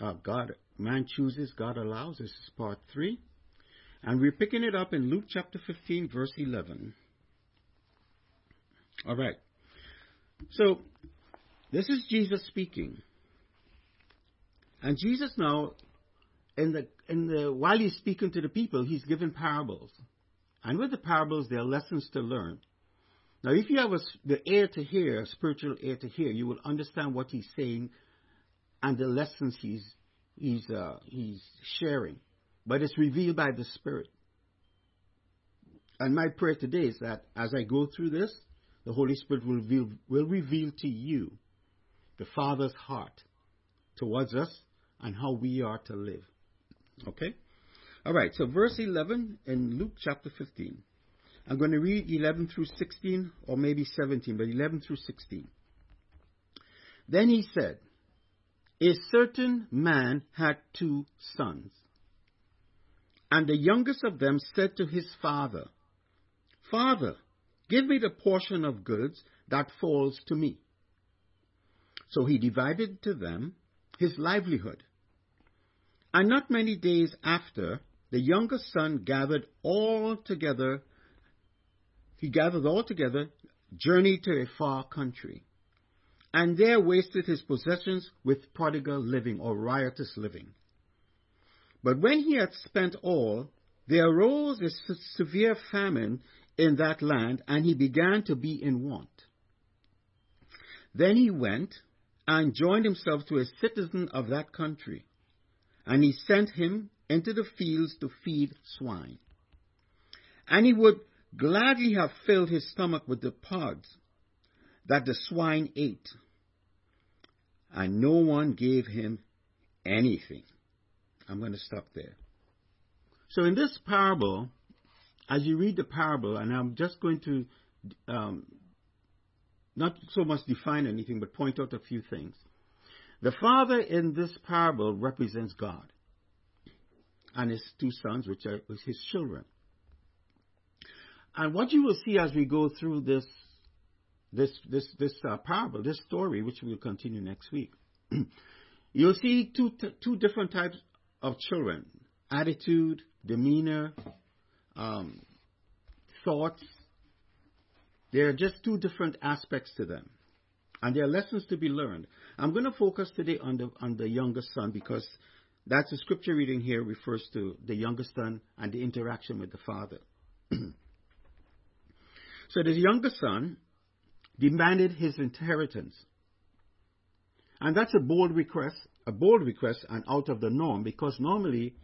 Uh, God, man chooses, God allows. This is part three. And we're picking it up in Luke chapter 15, verse 11. All right. So, this is Jesus speaking. And Jesus now, in the, in the, while he's speaking to the people, he's given parables. And with the parables, there are lessons to learn. Now, if you have a, the ear to hear, spiritual ear to hear, you will understand what he's saying and the lessons he's, he's, uh, he's sharing. But it's revealed by the Spirit. And my prayer today is that as I go through this, the Holy Spirit will reveal, will reveal to you the Father's heart towards us and how we are to live. Okay? All right, so verse 11 in Luke chapter 15. I'm going to read 11 through 16, or maybe 17, but 11 through 16. Then he said, A certain man had two sons. And the youngest of them said to his father, Father, give me the portion of goods that falls to me. So he divided to them his livelihood. And not many days after, the youngest son gathered all together, he gathered all together, journeyed to a far country, and there wasted his possessions with prodigal living or riotous living. But when he had spent all, there arose a severe famine in that land, and he began to be in want. Then he went and joined himself to a citizen of that country, and he sent him into the fields to feed swine. And he would gladly have filled his stomach with the pods that the swine ate, and no one gave him anything. I'm going to stop there. So, in this parable, as you read the parable, and I'm just going to um, not so much define anything, but point out a few things. The father in this parable represents God and his two sons, which are his children. And what you will see as we go through this this this this uh, parable, this story, which we'll continue next week, you'll see two t- two different types of children: attitude, demeanor, um, thoughts. There are just two different aspects to them, and there are lessons to be learned. I'm going to focus today on the on the youngest son because that's the scripture reading here refers to the youngest son and the interaction with the father. so the youngest son demanded his inheritance. And that's a bold request, a bold request and out of the norm because normally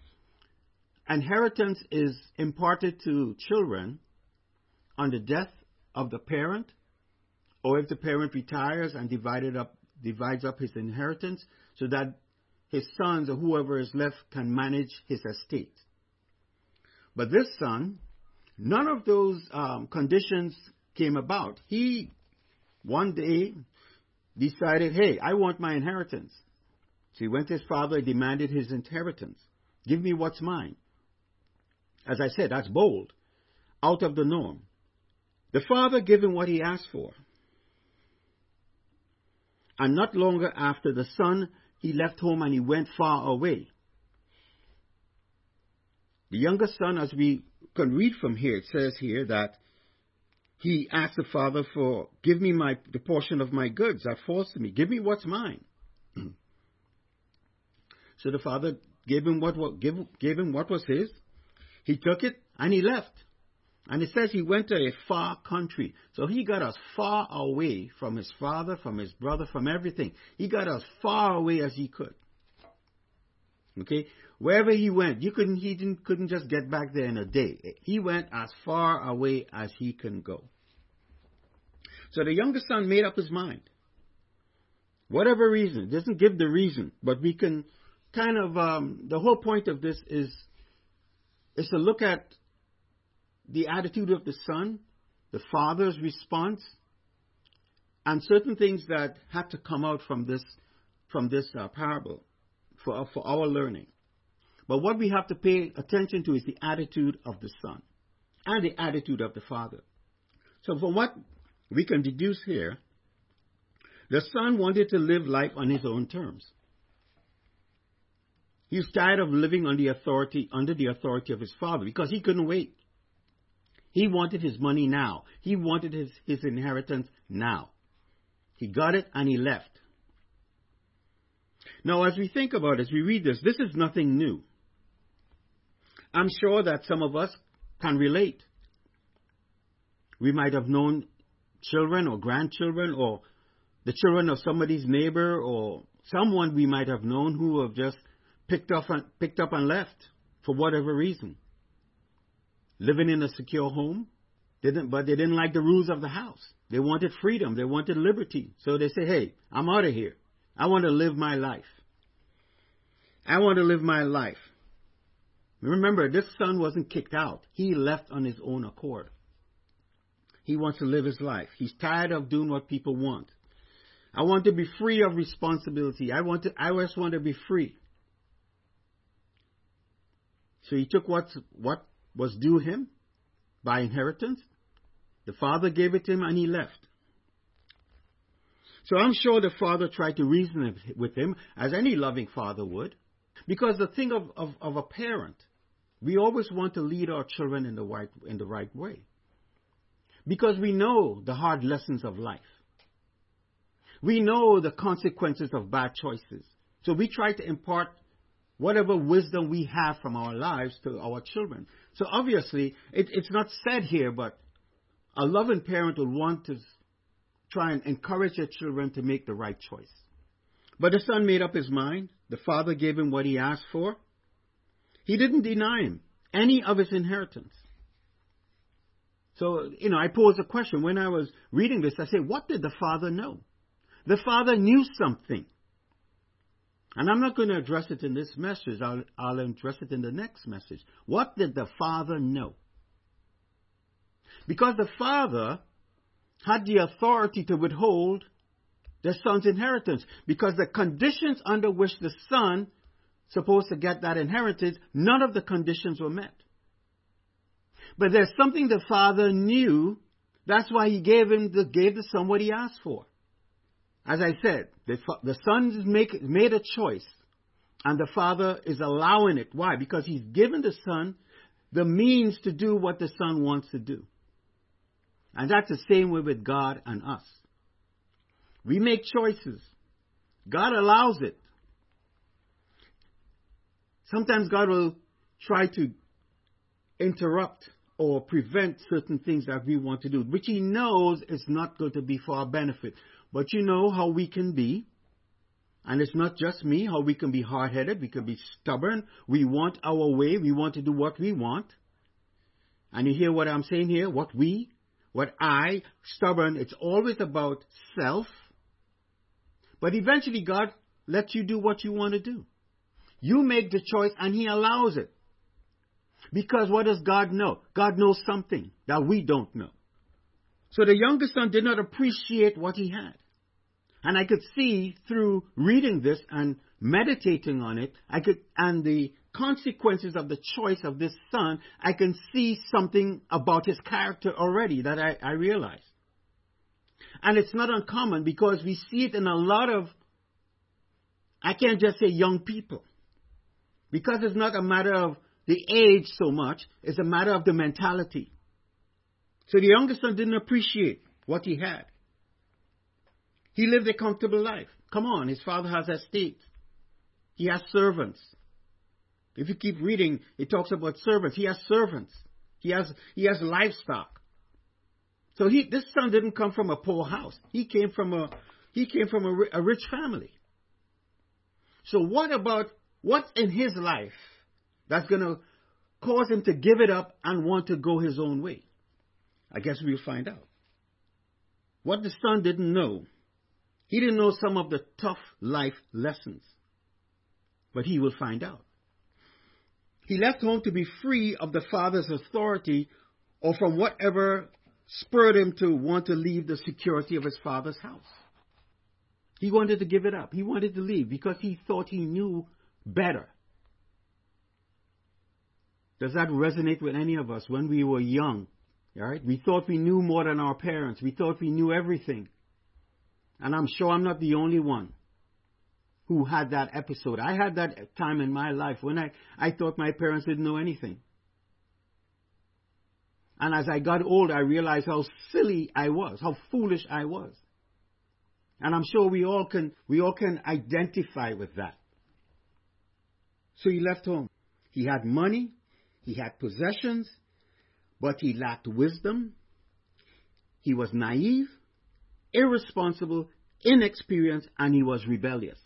inheritance is imparted to children on the death of the parent or if the parent retires and divided up divides up his inheritance so that his sons or whoever is left can manage his estate. But this son, none of those um, conditions came about. He one day decided, hey, I want my inheritance. So he went to his father and demanded his inheritance. Give me what's mine. As I said, that's bold, out of the norm. The father gave him what he asked for. And not longer after, the son, he left home and he went far away. The younger son, as we can read from here, it says here that he asked the father for, give me my, the portion of my goods that falls to me. Give me what's mine. so the father gave him what, what, gave, gave him what was his. He took it and he left. And it says he went to a far country. So he got as far away from his father, from his brother, from everything. He got as far away as he could. Okay? Wherever he went, you couldn't, he didn't, couldn't just get back there in a day. He went as far away as he can go. So the youngest son made up his mind. Whatever reason, it doesn't give the reason, but we can kind of, um, the whole point of this is, is to look at the attitude of the son, the father's response, and certain things that had to come out from this from this uh, parable for for our learning. But what we have to pay attention to is the attitude of the son and the attitude of the father. So from what we can deduce here, the son wanted to live life on his own terms. He was tired of living on the authority, under the authority of his father because he couldn't wait. He wanted his money now. He wanted his, his inheritance now. He got it and he left. Now, as we think about it, as we read this, this is nothing new. I'm sure that some of us can relate. We might have known children or grandchildren or the children of somebody's neighbor or someone we might have known who have just picked up and, picked up and left for whatever reason. Living in a secure home, didn't, but they didn't like the rules of the house. They wanted freedom. They wanted liberty. So they say, hey, I'm out of here. I want to live my life. I want to live my life. Remember, this son wasn't kicked out. He left on his own accord. He wants to live his life. He's tired of doing what people want. I want to be free of responsibility. I want to, I just want to be free. So he took what, what was due him by inheritance. The father gave it to him and he left. So I'm sure the father tried to reason with him as any loving father would. Because the thing of, of, of a parent, we always want to lead our children in the right, in the right way. Because we know the hard lessons of life. We know the consequences of bad choices. So we try to impart whatever wisdom we have from our lives to our children. So obviously, it, it's not said here, but a loving parent will want to try and encourage their children to make the right choice. But the son made up his mind. The father gave him what he asked for. He didn't deny him any of his inheritance. So, you know, I posed a question when I was reading this. I said, what did the father know? The Father knew something. And I'm not going to address it in this message. I'll, I'll address it in the next message. What did the Father know? Because the Father had the authority to withhold the Son's inheritance. Because the conditions under which the Son supposed to get that inheritance, none of the conditions were met. But there's something the Father knew. That's why He gave him the, gave the Son what He asked for. As I said, the, the son make, made a choice, and the father is allowing it. Why? Because he's given the son the means to do what the son wants to do. And that's the same way with God and us. We make choices. God allows it. Sometimes God will try to interrupt or prevent certain things that we want to do, which He knows is not going to be for our benefit. But you know how we can be. And it's not just me, how we can be hard headed, we can be stubborn. We want our way, we want to do what we want. And you hear what I'm saying here? What we, what I, stubborn, it's always about self. But eventually God lets you do what you want to do. You make the choice and He allows it. Because what does God know? God knows something that we don't know. So the younger son did not appreciate what he had. And I could see through reading this and meditating on it, I could, and the consequences of the choice of this son, I can see something about his character already that I, I realize. And it's not uncommon because we see it in a lot of, I can't just say young people. Because it's not a matter of the age so much, it's a matter of the mentality. So the youngest son didn't appreciate what he had. He lived a comfortable life. Come on, his father has estate. He has servants. If you keep reading, it talks about servants. He has servants. He has he has livestock. So he this son didn't come from a poor house. He came from a he came from a, a rich family. So what about what's in his life that's going to cause him to give it up and want to go his own way? I guess we'll find out. What the son didn't know he didn't know some of the tough life lessons, but he will find out. He left home to be free of the father's authority or from whatever spurred him to want to leave the security of his father's house. He wanted to give it up. He wanted to leave because he thought he knew better. Does that resonate with any of us when we were young? Right? We thought we knew more than our parents. We thought we knew everything. And I'm sure I'm not the only one. who had that episode. I had that time in my life when I, I thought my parents didn't know anything. And as I got older, I realized how silly I was, how foolish I was. And I'm sure we all can, we all can identify with that. So he left home. He had money, he had possessions, but he lacked wisdom. He was naive, irresponsible, inexperienced, and he was rebellious.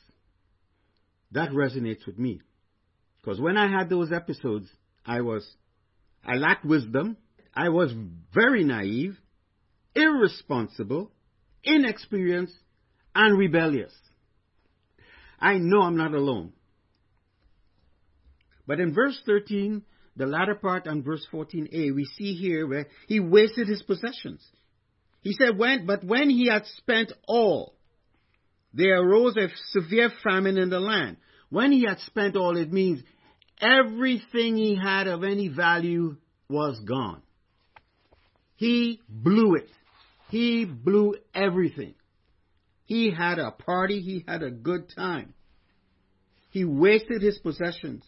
That resonates with me. Because when I had those episodes, I was, I lacked wisdom, I was very naive, irresponsible, inexperienced, and rebellious. I know I'm not alone. But in verse 13, the latter part on verse 14a, we see here where he wasted his possessions. He said, when, but when he had spent all, there arose a severe famine in the land. When he had spent all, it means everything he had of any value was gone. He blew it. He blew everything. He had a party. He had a good time. He wasted his possessions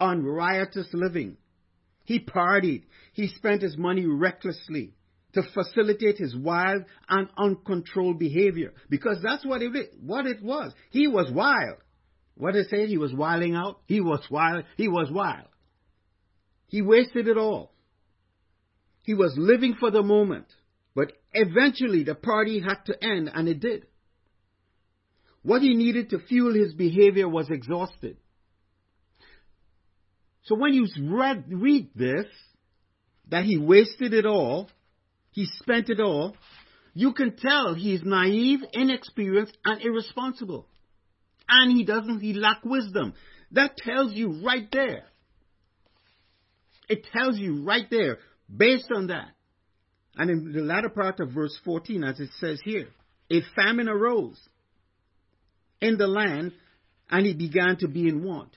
on riotous living. He partied. He spent his money recklessly to facilitate his wild and uncontrolled behavior because that's what it, what it was. He was wild. What it said, he was wilding out. He was wild. He was wild. He wasted it all. He was living for the moment, but eventually the party had to end, and it did. What he needed to fuel his behavior was exhausted. So when you read, read this, that he wasted it all, he spent it all, you can tell he's naive, inexperienced, and irresponsible. And he doesn't, he lack wisdom. That tells you right there. It tells you right there Based on that, and in the latter part of verse 14, as it says here, a famine arose in the land and he began to be in want.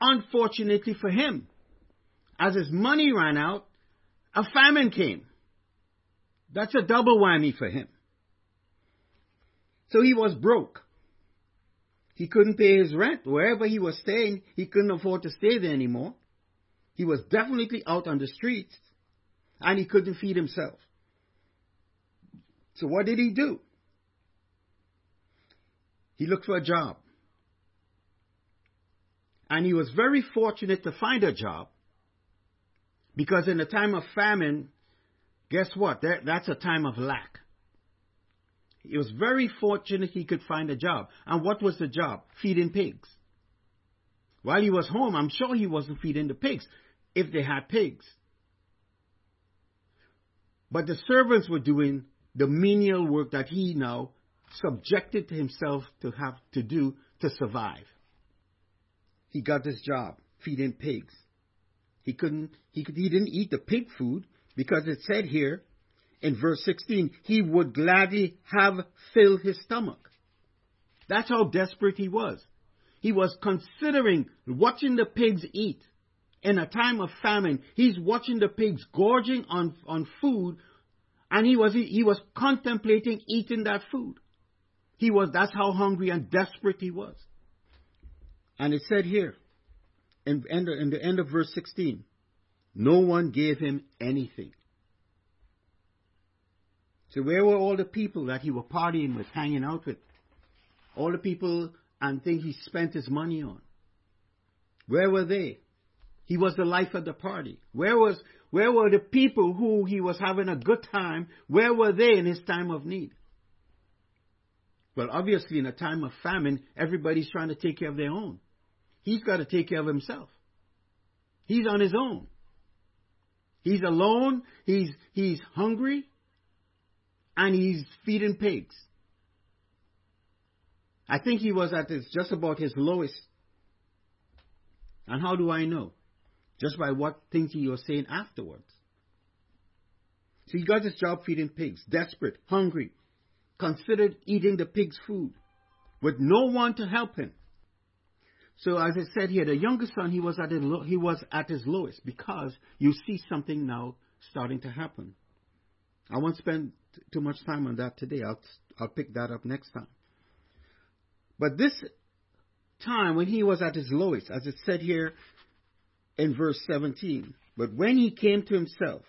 Unfortunately for him, as his money ran out, a famine came. That's a double whammy for him. So he was broke. He couldn't pay his rent. Wherever he was staying, he couldn't afford to stay there anymore. He was definitely out on the streets and he couldn't feed himself. So what did he do? He looked for a job. And he was very fortunate to find a job because in a time of famine, guess what? That's a time of lack. He was very fortunate he could find a job. And what was the job? Feeding pigs. While he was home, I'm sure he wasn't feeding the pigs if they had pigs. But the servants were doing the menial work that he now subjected himself to have to do to survive. He got this job feeding pigs. He couldn't, he, could, he didn't eat the pig food because it said here in verse 16, he would gladly have filled his stomach. That's how desperate he was. He was considering watching the pigs eat in a time of famine, he's watching the pigs gorging on, on food, and he was, he was contemplating eating that food. He was, that's how hungry and desperate he was. And it said here, in, in, the, in the end of verse 16, no one gave him anything. So where were all the people that he was partying with, hanging out with? All the people and things he spent his money on. Where were they? He was the life of the party. Where was where were the people who he was having a good time? Where were they in his time of need? Well, obviously, in a time of famine, everybody's trying to take care of their own. He's got to take care of himself. He's on his own. He's alone. He's he's hungry, and he's feeding pigs. I think he was at his, just about his lowest. And how do I know? Just by what things he was saying afterwards. So he got his job feeding pigs, desperate, hungry, considered eating the pig's food, with no one to help him. So as I said here, the younger son, he was at his, he was at his lowest because you see something now starting to happen. I won't spend too much time on that today. I'll, I'll pick that up next time. But this time when he was at his lowest, as it said here in verse 17. But when he came to himself,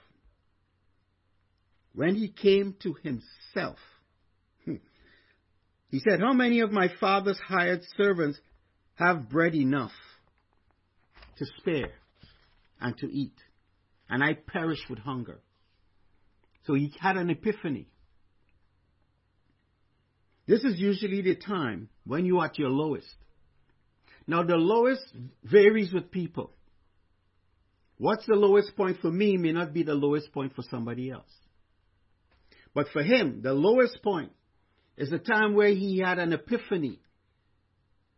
when he came to himself, hmm, he said, How many of my father's hired servants have bread enough to spare and to eat? And I perish with hunger. So he had an epiphany. This is usually the time when you are at your lowest. Now, the lowest varies with people. What's the lowest point for me may not be the lowest point for somebody else. But for him, the lowest point is the time where he had an epiphany.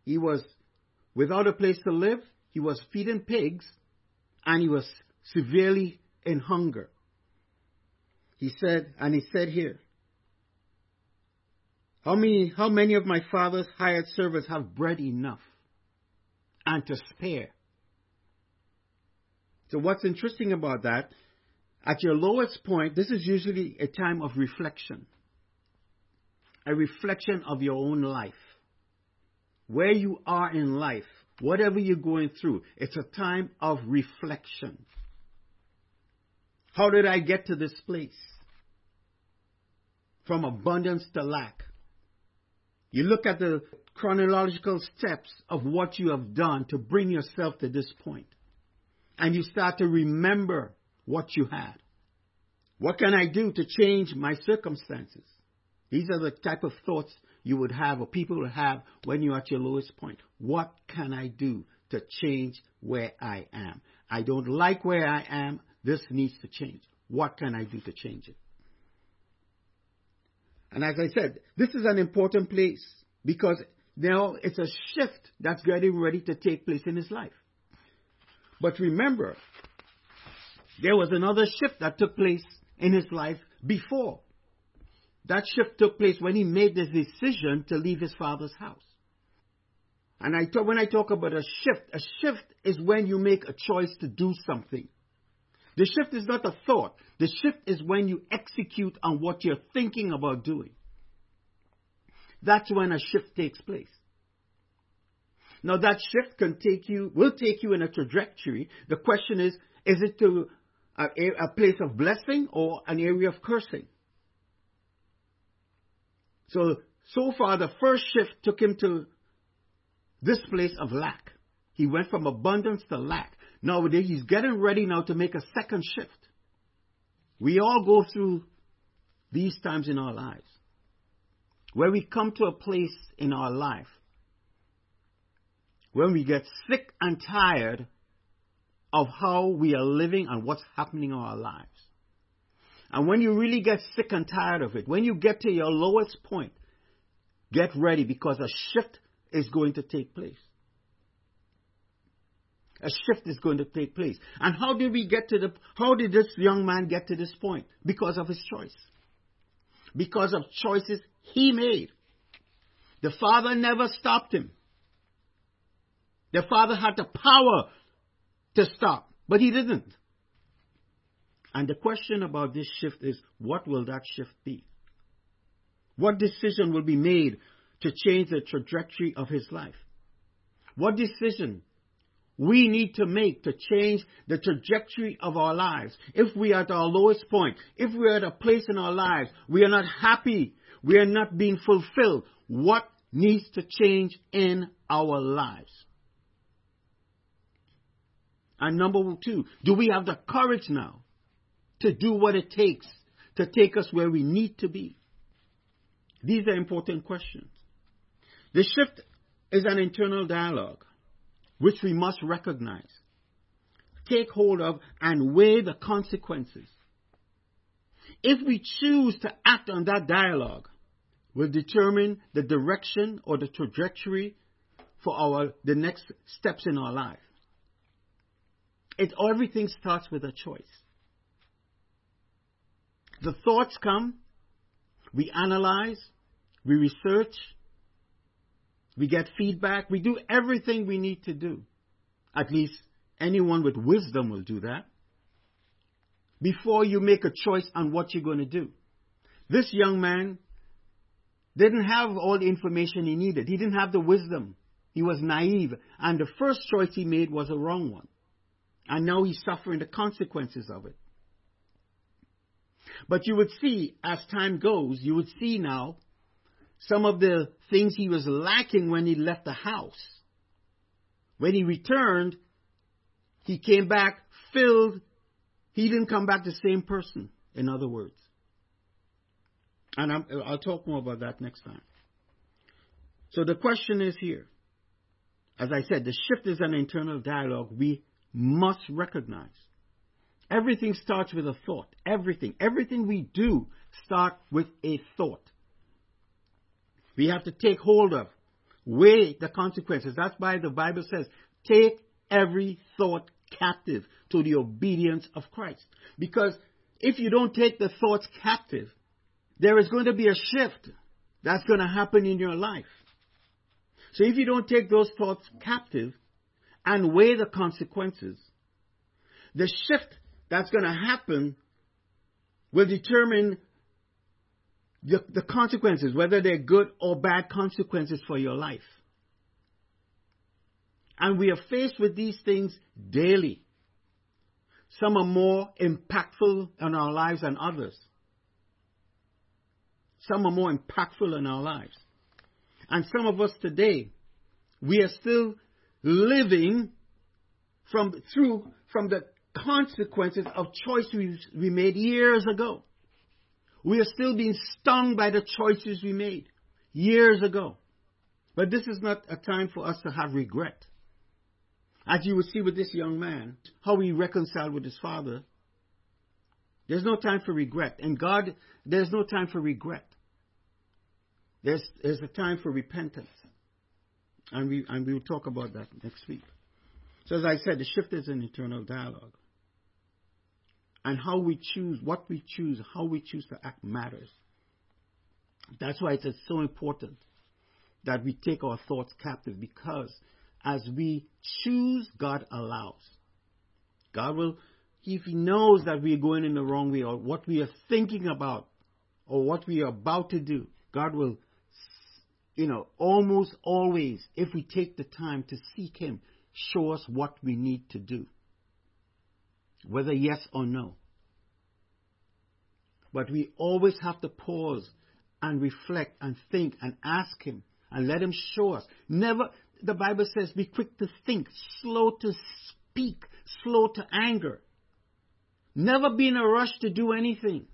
He was without a place to live, he was feeding pigs, and he was severely in hunger. He said, and he said here, how many, how many of my father's hired servants have bread enough and to spare? So what's interesting about that, at your lowest point, this is usually a time of reflection. A reflection of your own life. Where you are in life, whatever you're going through, it's a time of reflection. How did I get to this place? From abundance to lack. You look at the chronological steps of what you have done to bring yourself to this point, and you start to remember what you had. What can I do to change my circumstances? These are the type of thoughts you would have or people would have when you're at your lowest point. What can I do to change where I am? I don't like where I am. This needs to change. What can I do to change it? And as I said, this is an important place because now it's a shift that's getting ready to take place in his life. But remember, there was another shift that took place in his life before. That shift took place when he made the decision to leave his father's house. And I talk, when I talk about a shift, a shift is when you make a choice to do something. The shift is not a thought. The shift is when you execute on what you're thinking about doing. That's when a shift takes place. Now that shift can take you, will take you in a trajectory. The question is, is it to a, a place of blessing or an area of cursing? So, so far the first shift took him to this place of lack. He went from abundance to lack. Now he's getting ready now to make a second shift. We all go through these times in our lives where we come to a place in our life when we get sick and tired of how we are living and what's happening in our lives. And when you really get sick and tired of it, when you get to your lowest point, get ready because a shift is going to take place. A shift is going to take place. And how did we get to the, how did this young man get to this point? Because of his choice. Because of choices he made. The father never stopped him. The father had the power to stop, but he didn't. And the question about this shift is what will that shift be? What decision will be made to change the trajectory of his life? What decision we need to make to change the trajectory of our lives. If we are at our lowest point, if we are at a place in our lives, we are not happy, we are not being fulfilled, what needs to change in our lives? And number two, do we have the courage now to do what it takes to take us where we need to be? These are important questions. The shift is an internal dialogue which we must recognize, take hold of, and weigh the consequences. If we choose to act on that dialogue, will determine the direction or the trajectory for our the next steps in our life. It everything starts with a choice. The thoughts come, we analyze, we research, we get feedback. We do everything we need to do. At least anyone with wisdom will do that. Before you make a choice on what you're going to do. This young man didn't have all the information he needed. He didn't have the wisdom He was naive. And the first choice he made was a wrong one. And now he's suffering the consequences of it. But you would see, as time goes, you would see now some of the things he was lacking when he left the house. When he returned, he came back filled. He didn't come back the same person, in other words. And i will talk more about that next time. So the question is here. As I said, the shift is an internal dialogue we must recognize. Everything starts with a thought. Everything. Everything we do starts with a thought. We have to take hold of, weigh the consequences. That's why the Bible says, take every thought captive to the obedience of Christ. Because if you don't take the thoughts captive, there is going to be a shift that's going to happen in your life. So if you don't take those thoughts captive and weigh the consequences, the shift that's going to happen will determine the, the, consequences, whether they're good or bad consequences for your life. And we are faced with these things daily. Some are more impactful in our lives than others. Some are more impactful in our lives. And some of us today, we are still living from through from the consequences of choices we made years ago. We are still being stung by the choices we made years ago. But this is not a time for us to have regret. As you will see with this young man, how he reconciled with his father. There's no time for regret. And God, there's no time for regret. There's, there's a time for repentance. And we, and we will talk about that next week. So as I said, the shift is an internal dialogue. And how we choose, what we choose, how we choose to act matters. That's why it's so important that we take our thoughts captive because as we choose, God allows. God will, if He knows that we are going in the wrong way or what we are thinking about or what we are about to do, God will you know, almost always, if we take the time to seek Him, show us what we need to do, whether yes or no. But we always have to pause and reflect and think and ask Him and let Him show us. Never, the Bible says, be quick to think, slow to speak, slow to anger. Never be in a rush to do anything.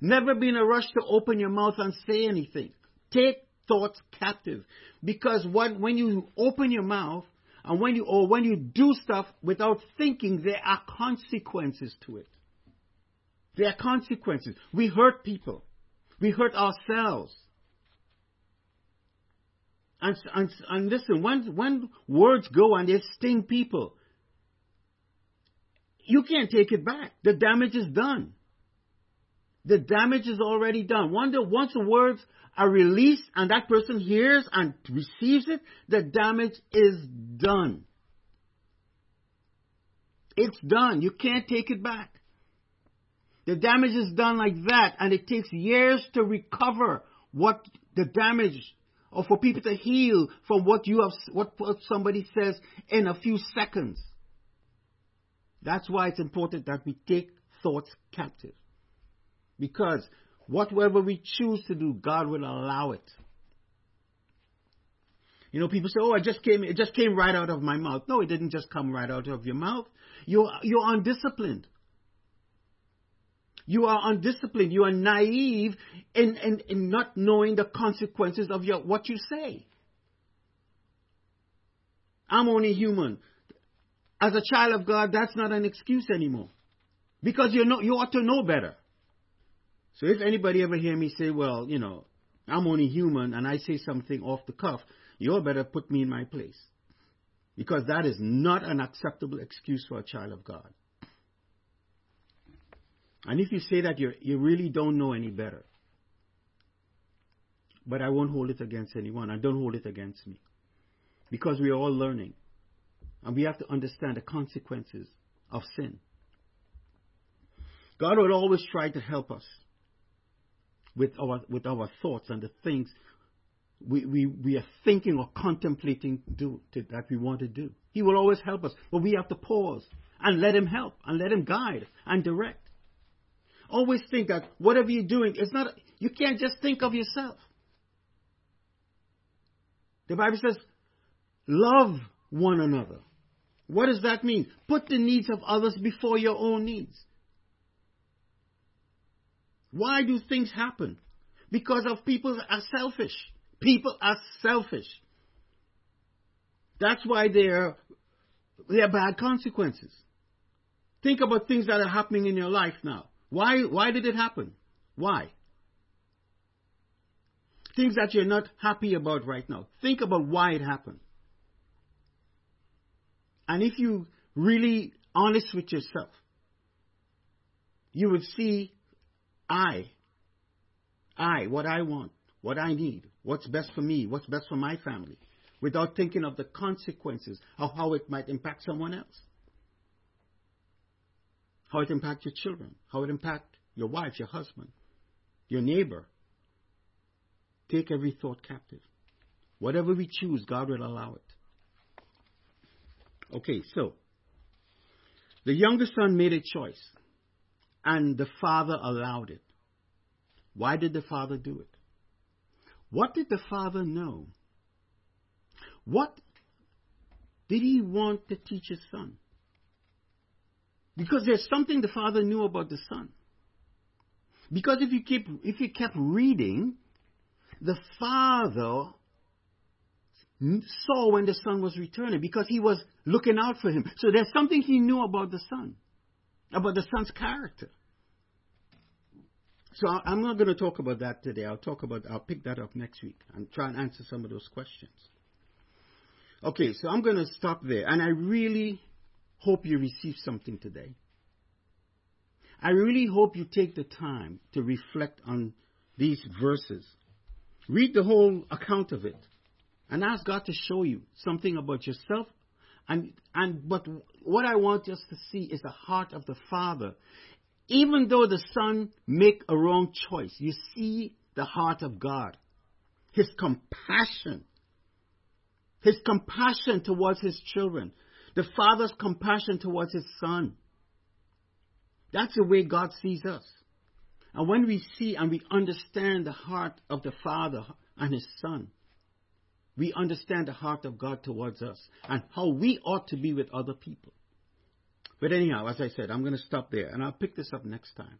Never be in a rush to open your mouth and say anything. Take thoughts captive. Because when, when you open your mouth and when you, or when you do stuff without thinking, there are consequences to it. There are consequences. We hurt people. We hurt ourselves. And, and, and listen, when, when words go and they sting people, you can't take it back. The damage is done. The damage is already done. Once the words are released and that person hears and receives it, the damage is done. It's done. You can't take it back. The damage is done like that and it takes years to recover what the damage or for people to heal from what you have, what somebody says in a few seconds. That's why it's important that we take thoughts captive. Because Whatever we choose to do, God will allow it. You know, people say, "Oh, it just came. It just came right out of my mouth." No, it didn't just come right out of your mouth. You're you're undisciplined. You are undisciplined. You are naive in, in, in not knowing the consequences of your what you say. I'm only human. As a child of God, that's not an excuse anymore. Because you know you ought to know better. So if anybody ever hear me say, well, you know, I'm only human and I say something off the cuff, you better put me in my place. Because that is not an acceptable excuse for a child of God. And if you say that, you you really don't know any better. But I won't hold it against anyone. I don't hold it against me. Because we are all learning. And we have to understand the consequences of sin. God will always try to help us with our, with our thoughts and the things we, we, we are thinking or contemplating do, to, that we want to do. He will always help us, but we have to pause and let Him help and let Him guide and direct. Always think that whatever you're doing, it's not, you can't just think of yourself. The Bible says, love one another. What does that mean? Put the needs of others before your own needs. Why do things happen? Because of people are selfish. People are selfish. That's why there are bad consequences. Think about things that are happening in your life now. Why, why did it happen? Why? Things that you're not happy about right now. Think about why it happened. And if you really honest with yourself, you would see I, I, what I want, what I need, what's best for me, what's best for my family, without thinking of the consequences of how it might impact someone else. How it impacts your children, how it impacts your wife, your husband, your neighbor. Take every thought captive. Whatever we choose, God will allow it. Okay, so the younger son made a choice, and the father allowed it. Why did the father do it? What did the father know? What did he want to teach his son? Because there's something the father knew about the son. Because if you keep if you kept reading, the father saw when the son was returning because he was looking out for him. So there's something he knew about the son, about the son's character. So I'm not going to talk about that today. I'll talk about, I'll pick that up next week and try and answer some of those questions. Okay, so I'm going to stop there. And I really hope you receive something today. I really hope you take the time to reflect on these verses. Read the whole account of it and ask God to show you something about yourself. And, and, but what I want us to see is the heart of the Father even though the son make a wrong choice, you see the heart of God. His compassion. His compassion towards his children. The father's compassion towards his son. That's the way God sees us. And when we see and we understand the heart of the father and his son, we understand the heart of God towards us and how we ought to be with other people. But anyhow, as I said, I'm going to stop there and I'll pick this up next time.